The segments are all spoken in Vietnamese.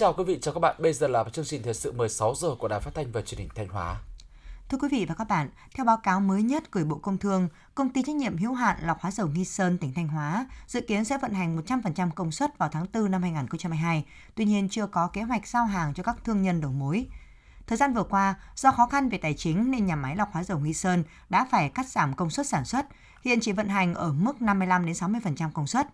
chào quý vị, chào các bạn. Bây giờ là chương trình thời sự 16 giờ của Đài Phát thanh và Truyền hình Thanh Hóa. Thưa quý vị và các bạn, theo báo cáo mới nhất gửi Bộ Công Thương, công ty trách nhiệm hữu hạn lọc hóa dầu Nghi Sơn tỉnh Thanh Hóa dự kiến sẽ vận hành 100% công suất vào tháng 4 năm 2022. Tuy nhiên chưa có kế hoạch giao hàng cho các thương nhân đầu mối. Thời gian vừa qua, do khó khăn về tài chính nên nhà máy lọc hóa dầu Nghi Sơn đã phải cắt giảm công suất sản xuất, hiện chỉ vận hành ở mức 55 đến 60% công suất.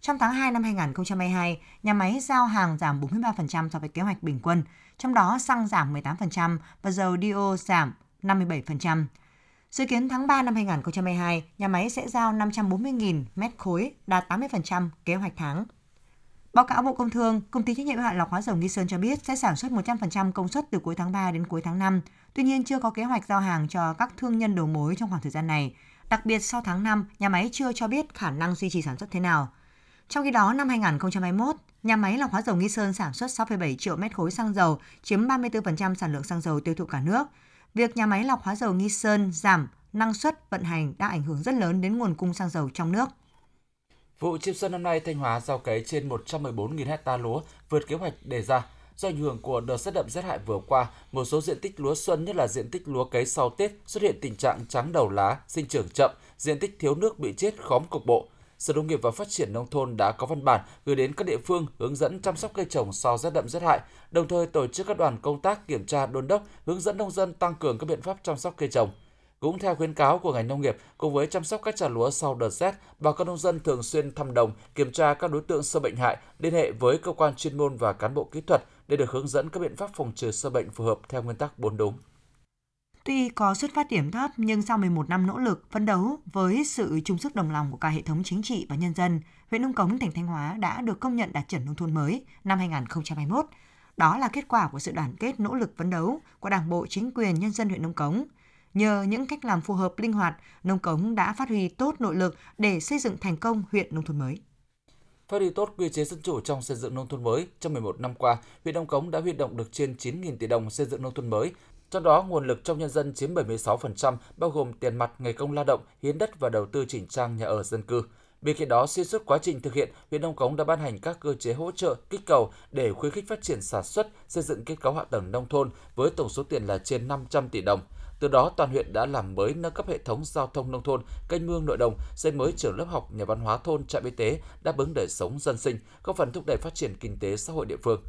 Trong tháng 2 năm 2022, nhà máy giao hàng giảm 43% so với kế hoạch bình quân, trong đó xăng giảm 18% và dầu DO giảm 57%. Dự kiến tháng 3 năm 2022, nhà máy sẽ giao 540.000 mét khối, đạt 80% kế hoạch tháng. Báo cáo Bộ Công Thương, công ty trách nhiệm hữu hạn lọc hóa dầu Nghi Sơn cho biết sẽ sản xuất 100% công suất từ cuối tháng 3 đến cuối tháng 5. Tuy nhiên chưa có kế hoạch giao hàng cho các thương nhân đầu mối trong khoảng thời gian này. Đặc biệt sau tháng 5, nhà máy chưa cho biết khả năng duy trì sản xuất thế nào. Trong khi đó, năm 2021, nhà máy lọc hóa dầu Nghi Sơn sản xuất 6,7 triệu mét khối xăng dầu, chiếm 34% sản lượng xăng dầu tiêu thụ cả nước. Việc nhà máy lọc hóa dầu Nghi Sơn giảm năng suất vận hành đã ảnh hưởng rất lớn đến nguồn cung xăng dầu trong nước. Vụ chiêm xuân năm nay Thanh Hóa gieo cấy trên 114.000 hecta lúa, vượt kế hoạch đề ra. Do ảnh hưởng của đợt rét đậm rét hại vừa qua, một số diện tích lúa xuân nhất là diện tích lúa cấy sau Tết xuất hiện tình trạng trắng đầu lá, sinh trưởng chậm, diện tích thiếu nước bị chết khóm cục bộ. Sở Nông nghiệp và Phát triển Nông thôn đã có văn bản gửi đến các địa phương hướng dẫn chăm sóc cây trồng sau rét đậm rét hại, đồng thời tổ chức các đoàn công tác kiểm tra đôn đốc, hướng dẫn nông dân tăng cường các biện pháp chăm sóc cây trồng. Cũng theo khuyến cáo của ngành nông nghiệp, cùng với chăm sóc các trà lúa sau đợt rét, bà con nông dân thường xuyên thăm đồng, kiểm tra các đối tượng sâu bệnh hại, liên hệ với cơ quan chuyên môn và cán bộ kỹ thuật để được hướng dẫn các biện pháp phòng trừ sâu bệnh phù hợp theo nguyên tắc bốn đúng. Tuy có xuất phát điểm thấp nhưng sau 11 năm nỗ lực phấn đấu với sự chung sức đồng lòng của cả hệ thống chính trị và nhân dân, huyện Nông Cống, tỉnh Thanh Hóa đã được công nhận đạt chuẩn nông thôn mới năm 2021. Đó là kết quả của sự đoàn kết nỗ lực phấn đấu của Đảng bộ, chính quyền, nhân dân huyện Nông Cống. Nhờ những cách làm phù hợp linh hoạt, Nông Cống đã phát huy tốt nội lực để xây dựng thành công huyện nông thôn mới. Phát huy tốt quy chế dân chủ trong xây dựng nông thôn mới, trong 11 năm qua, huyện Nông Cống đã huy động được trên 9.000 tỷ đồng xây dựng nông thôn mới, trong đó, nguồn lực trong nhân dân chiếm 76%, bao gồm tiền mặt, ngày công lao động, hiến đất và đầu tư chỉnh trang nhà ở dân cư. Bên cạnh đó, xuyên suốt quá trình thực hiện, huyện Nông Cống đã ban hành các cơ chế hỗ trợ, kích cầu để khuyến khích phát triển sản xuất, xây dựng kết cấu hạ tầng nông thôn với tổng số tiền là trên 500 tỷ đồng. Từ đó, toàn huyện đã làm mới nâng cấp hệ thống giao thông nông thôn, kênh mương nội đồng, xây mới trường lớp học, nhà văn hóa thôn, trạm y tế, đáp ứng đời sống dân sinh, góp phần thúc đẩy phát triển kinh tế xã hội địa phương.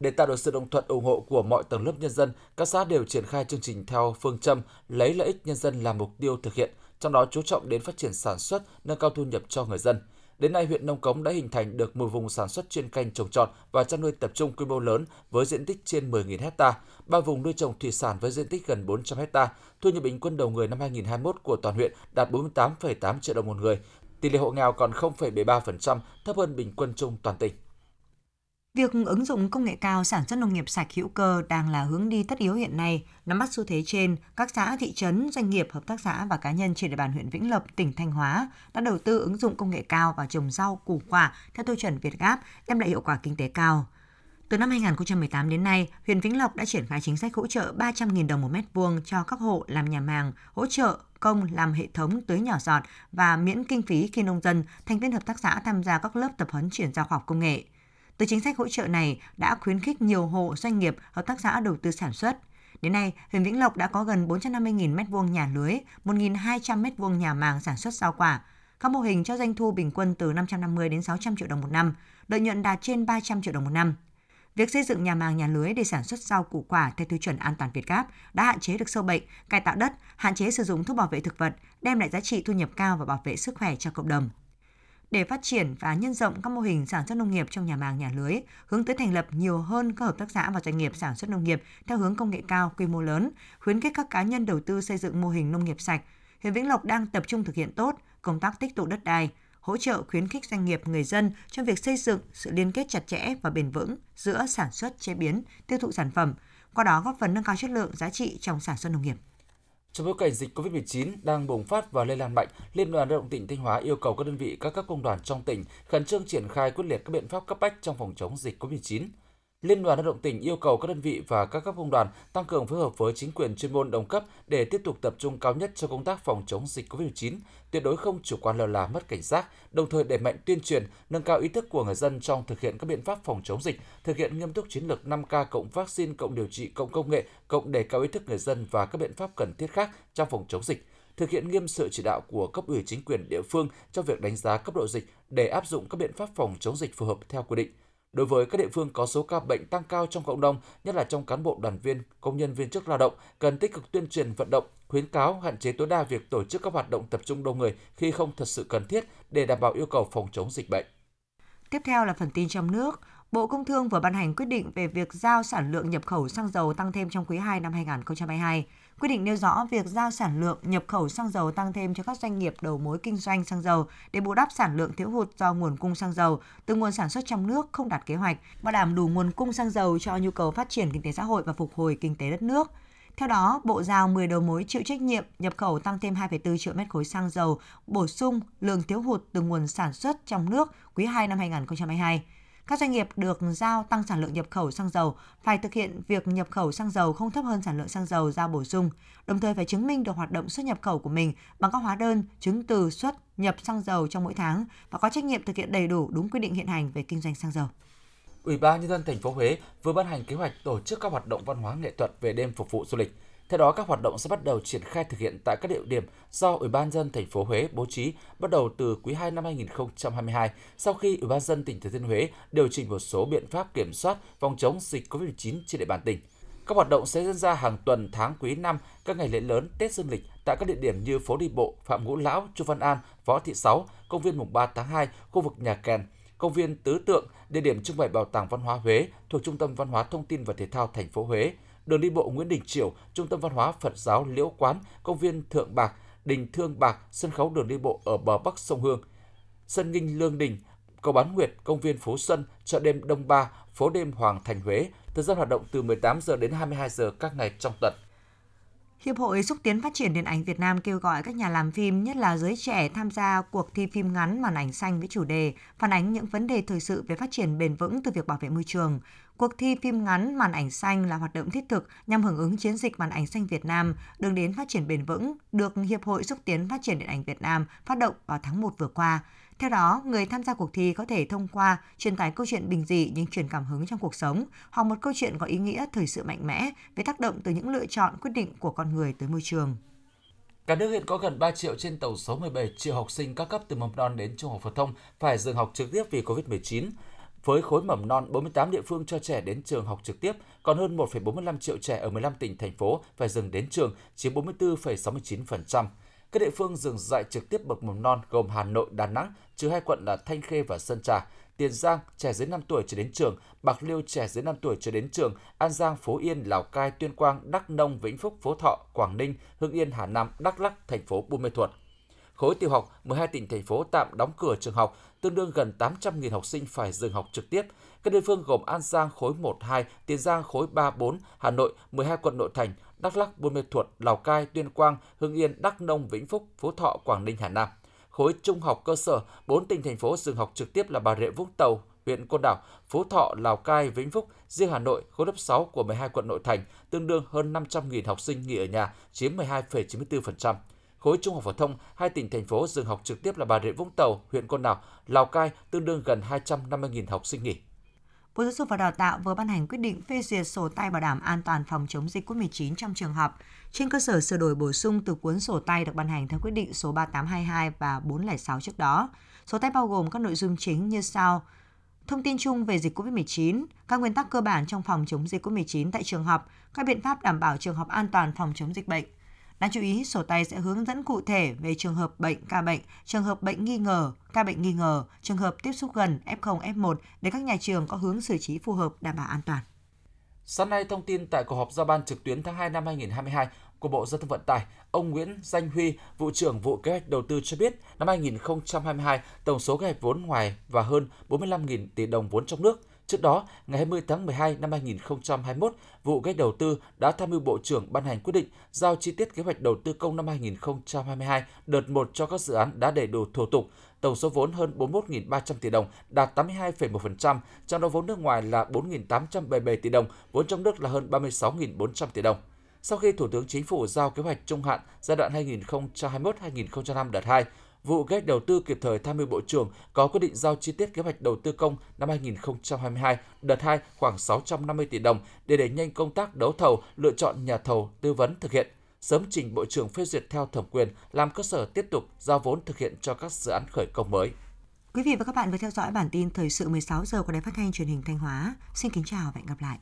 Để tạo được sự đồng thuận ủng hộ của mọi tầng lớp nhân dân, các xã đều triển khai chương trình theo phương châm lấy lợi ích nhân dân làm mục tiêu thực hiện, trong đó chú trọng đến phát triển sản xuất, nâng cao thu nhập cho người dân. Đến nay, huyện Nông Cống đã hình thành được một vùng sản xuất chuyên canh trồng trọt và chăn nuôi tập trung quy mô lớn với diện tích trên 10.000 hecta, ba vùng nuôi trồng thủy sản với diện tích gần 400 hecta. Thu nhập bình quân đầu người năm 2021 của toàn huyện đạt 48,8 triệu đồng một người. Tỷ lệ hộ nghèo còn 0,73%, thấp hơn bình quân chung toàn tỉnh. Việc ứng dụng công nghệ cao sản xuất nông nghiệp sạch hữu cơ đang là hướng đi tất yếu hiện nay. Nắm bắt xu thế trên, các xã, thị trấn, doanh nghiệp, hợp tác xã và cá nhân trên địa bàn huyện Vĩnh Lộc, tỉnh Thanh Hóa đã đầu tư ứng dụng công nghệ cao vào trồng rau, củ quả theo tiêu chuẩn Việt Gáp, đem lại hiệu quả kinh tế cao. Từ năm 2018 đến nay, huyện Vĩnh Lộc đã triển khai chính sách hỗ trợ 300.000 đồng một mét vuông cho các hộ làm nhà màng, hỗ trợ công làm hệ thống tưới nhỏ giọt và miễn kinh phí khi nông dân, thành viên hợp tác xã tham gia các lớp tập huấn chuyển giao khoa học công nghệ. Từ chính sách hỗ trợ này đã khuyến khích nhiều hộ doanh nghiệp, hợp tác xã đầu tư sản xuất. Đến nay, huyện Vĩnh Lộc đã có gần 450.000 m2 nhà lưới, 1.200 m2 nhà màng sản xuất rau quả. Các mô hình cho doanh thu bình quân từ 550 đến 600 triệu đồng một năm, lợi nhuận đạt trên 300 triệu đồng một năm. Việc xây dựng nhà màng nhà lưới để sản xuất rau củ quả theo tiêu chuẩn an toàn Việt Gáp đã hạn chế được sâu bệnh, cải tạo đất, hạn chế sử dụng thuốc bảo vệ thực vật, đem lại giá trị thu nhập cao và bảo vệ sức khỏe cho cộng đồng để phát triển và nhân rộng các mô hình sản xuất nông nghiệp trong nhà màng nhà lưới, hướng tới thành lập nhiều hơn các hợp tác xã và doanh nghiệp sản xuất nông nghiệp theo hướng công nghệ cao, quy mô lớn, khuyến khích các cá nhân đầu tư xây dựng mô hình nông nghiệp sạch. Huyện Vĩnh Lộc đang tập trung thực hiện tốt công tác tích tụ đất đai, hỗ trợ khuyến khích doanh nghiệp người dân trong việc xây dựng sự liên kết chặt chẽ và bền vững giữa sản xuất, chế biến, tiêu thụ sản phẩm, qua đó góp phần nâng cao chất lượng giá trị trong sản xuất nông nghiệp. Trong bối cảnh dịch COVID-19 đang bùng phát và lây lan mạnh, Liên đoàn Lao động tỉnh Thanh Hóa yêu cầu các đơn vị các cấp công đoàn trong tỉnh khẩn trương triển khai quyết liệt các biện pháp cấp bách trong phòng chống dịch COVID-19. Liên đoàn Lao động tỉnh yêu cầu các đơn vị và các cấp công đoàn tăng cường phối hợp với chính quyền chuyên môn đồng cấp để tiếp tục tập trung cao nhất cho công tác phòng chống dịch COVID-19, tuyệt đối không chủ quan lơ là mất cảnh giác, đồng thời đẩy mạnh tuyên truyền, nâng cao ý thức của người dân trong thực hiện các biện pháp phòng chống dịch, thực hiện nghiêm túc chiến lược 5K cộng vaccine cộng điều trị cộng công nghệ cộng đề cao ý thức người dân và các biện pháp cần thiết khác trong phòng chống dịch thực hiện nghiêm sự chỉ đạo của cấp ủy chính quyền địa phương trong việc đánh giá cấp độ dịch để áp dụng các biện pháp phòng chống dịch phù hợp theo quy định. Đối với các địa phương có số ca bệnh tăng cao trong cộng đồng, nhất là trong cán bộ đoàn viên, công nhân viên chức lao động, cần tích cực tuyên truyền vận động, khuyến cáo hạn chế tối đa việc tổ chức các hoạt động tập trung đông người khi không thật sự cần thiết để đảm bảo yêu cầu phòng chống dịch bệnh. Tiếp theo là phần tin trong nước. Bộ Công Thương vừa ban hành quyết định về việc giao sản lượng nhập khẩu xăng dầu tăng thêm trong quý 2 năm 2022. Quyết định nêu rõ việc giao sản lượng nhập khẩu xăng dầu tăng thêm cho các doanh nghiệp đầu mối kinh doanh xăng dầu để bù đắp sản lượng thiếu hụt do nguồn cung xăng dầu từ nguồn sản xuất trong nước không đạt kế hoạch, bảo đảm đủ nguồn cung xăng dầu cho nhu cầu phát triển kinh tế xã hội và phục hồi kinh tế đất nước. Theo đó, Bộ giao 10 đầu mối chịu trách nhiệm nhập khẩu tăng thêm 2,4 triệu mét khối xăng dầu, bổ sung lượng thiếu hụt từ nguồn sản xuất trong nước quý 2 năm 2022. Các doanh nghiệp được giao tăng sản lượng nhập khẩu xăng dầu phải thực hiện việc nhập khẩu xăng dầu không thấp hơn sản lượng xăng dầu giao bổ sung, đồng thời phải chứng minh được hoạt động xuất nhập khẩu của mình bằng các hóa đơn, chứng từ xuất nhập xăng dầu trong mỗi tháng và có trách nhiệm thực hiện đầy đủ đúng quy định hiện hành về kinh doanh xăng dầu. Ủy ban nhân dân thành phố Huế vừa ban hành kế hoạch tổ chức các hoạt động văn hóa nghệ thuật về đêm phục vụ du lịch. Theo đó, các hoạt động sẽ bắt đầu triển khai thực hiện tại các địa điểm do Ủy ban dân thành phố Huế bố trí bắt đầu từ quý 2 năm 2022 sau khi Ủy ban dân tỉnh Thừa Thiên Huế điều chỉnh một số biện pháp kiểm soát phòng chống dịch COVID-19 trên địa bàn tỉnh. Các hoạt động sẽ diễn ra hàng tuần tháng quý năm, các ngày lễ lớn, Tết Dương lịch tại các địa điểm như phố đi bộ Phạm Ngũ Lão, Chu Văn An, Võ Thị Sáu, công viên mùng 3 tháng 2, khu vực nhà kèn, công viên Tứ Tượng, địa điểm trưng bày Bảo tàng Văn hóa Huế thuộc Trung tâm Văn hóa Thông tin và Thể thao thành phố Huế, đường đi bộ Nguyễn Đình Chiểu, Trung tâm Văn hóa Phật giáo Liễu Quán, công viên Thượng Bạc, Đình Thương Bạc, sân khấu đường đi bộ ở bờ Bắc sông Hương, sân nghinh Lương Đình, cầu Bán Nguyệt, công viên Phố Xuân, chợ đêm Đông Ba, phố đêm Hoàng Thành Huế, thời gian hoạt động từ 18 giờ đến 22 giờ các ngày trong tuần. Hiệp hội xúc tiến phát triển điện ảnh Việt Nam kêu gọi các nhà làm phim, nhất là giới trẻ tham gia cuộc thi phim ngắn màn ảnh xanh với chủ đề phản ánh những vấn đề thời sự về phát triển bền vững từ việc bảo vệ môi trường. Cuộc thi phim ngắn màn ảnh xanh là hoạt động thiết thực nhằm hưởng ứng chiến dịch màn ảnh xanh Việt Nam đường đến phát triển bền vững được Hiệp hội xúc tiến phát triển điện ảnh Việt Nam phát động vào tháng 1 vừa qua. Theo đó, người tham gia cuộc thi có thể thông qua truyền tải câu chuyện bình dị nhưng truyền cảm hứng trong cuộc sống hoặc một câu chuyện có ý nghĩa thời sự mạnh mẽ về tác động từ những lựa chọn quyết định của con người tới môi trường. Cả nước hiện có gần 3 triệu trên tổng số 17 triệu học sinh các cấp từ mầm non đến trung học phổ thông phải dừng học trực tiếp vì Covid-19. Với khối mầm non, 48 địa phương cho trẻ đến trường học trực tiếp, còn hơn 1,45 triệu trẻ ở 15 tỉnh, thành phố phải dừng đến trường, chiếm 44,69%. Các địa phương dừng dạy trực tiếp bậc mầm non gồm Hà Nội, Đà Nẵng, trừ hai quận là Thanh Khê và Sơn Trà, Tiền Giang trẻ dưới 5 tuổi trở đến trường, Bạc Liêu trẻ dưới 5 tuổi trở đến trường, An Giang, Phú Yên, Lào Cai, Tuyên Quang, Đắk Nông, Vĩnh Phúc, Phú Thọ, Quảng Ninh, Hưng Yên, Hà Nam, Đắk Lắk, thành phố Buôn Mê Thuột. Khối tiểu học, 12 tỉnh thành phố tạm đóng cửa trường học, tương đương gần 800.000 học sinh phải dừng học trực tiếp. Các địa phương gồm An Giang khối 1-2, Tiền Giang khối 3-4, Hà Nội 12 quận nội thành, Đắk Lắk, Buôn Mê Thuột, Lào Cai, Tuyên Quang, Hưng Yên, Đắk Nông, Vĩnh Phúc, Phú Thọ, Quảng Ninh, Hà Nam. Khối trung học cơ sở, 4 tỉnh thành phố dừng học trực tiếp là Bà Rịa Vũng Tàu, huyện Côn Đảo, Phú Thọ, Lào Cai, Vĩnh Phúc, riêng Hà Nội, khối lớp 6 của 12 quận nội thành, tương đương hơn 500.000 học sinh nghỉ ở nhà, chiếm 12,94%. Khối trung học phổ thông, hai tỉnh thành phố dừng học trực tiếp là Bà Rịa Vũng Tàu, huyện Côn Đảo, Lào Cai, tương đương gần 250.000 học sinh nghỉ. Bộ Giáo dục và Đào tạo vừa ban hành quyết định phê duyệt sổ tay bảo đảm an toàn phòng chống dịch COVID-19 trong trường học. Trên cơ sở sửa đổi bổ sung từ cuốn sổ tay được ban hành theo quyết định số 3822 và 406 trước đó. Sổ tay bao gồm các nội dung chính như sau: thông tin chung về dịch COVID-19, các nguyên tắc cơ bản trong phòng chống dịch COVID-19 tại trường học, các biện pháp đảm bảo trường học an toàn phòng chống dịch bệnh, Đáng chú ý, sổ tay sẽ hướng dẫn cụ thể về trường hợp bệnh, ca bệnh, trường hợp bệnh nghi ngờ, ca bệnh nghi ngờ, trường hợp tiếp xúc gần F0, F1 để các nhà trường có hướng xử trí phù hợp đảm bảo an toàn. Sáng nay, thông tin tại cuộc họp giao ban trực tuyến tháng 2 năm 2022 của Bộ Giao thông Vận tải, ông Nguyễn Danh Huy, vụ trưởng vụ kế hoạch đầu tư cho biết, năm 2022, tổng số kế hoạch vốn ngoài và hơn 45.000 tỷ đồng vốn trong nước, Trước đó, ngày 20 tháng 12 năm 2021, vụ gây đầu tư đã tham mưu Bộ trưởng ban hành quyết định giao chi tiết kế hoạch đầu tư công năm 2022 đợt 1 cho các dự án đã đầy đủ thủ tục, tổng số vốn hơn 41.300 tỷ đồng, đạt 82,1%, trong đó vốn nước ngoài là 4.877 tỷ đồng, vốn trong nước là hơn 36.400 tỷ đồng. Sau khi Thủ tướng Chính phủ giao kế hoạch trung hạn giai đoạn 2021-2025 đợt 2, vụ ghét đầu tư kịp thời tham mưu Bộ trưởng có quyết định giao chi tiết kế hoạch đầu tư công năm 2022 đợt 2 khoảng 650 tỷ đồng để đẩy nhanh công tác đấu thầu, lựa chọn nhà thầu, tư vấn thực hiện sớm trình Bộ trưởng phê duyệt theo thẩm quyền, làm cơ sở tiếp tục giao vốn thực hiện cho các dự án khởi công mới. Quý vị và các bạn vừa theo dõi bản tin thời sự 16 giờ của Đài Phát thanh Truyền hình Thanh Hóa. Xin kính chào và hẹn gặp lại.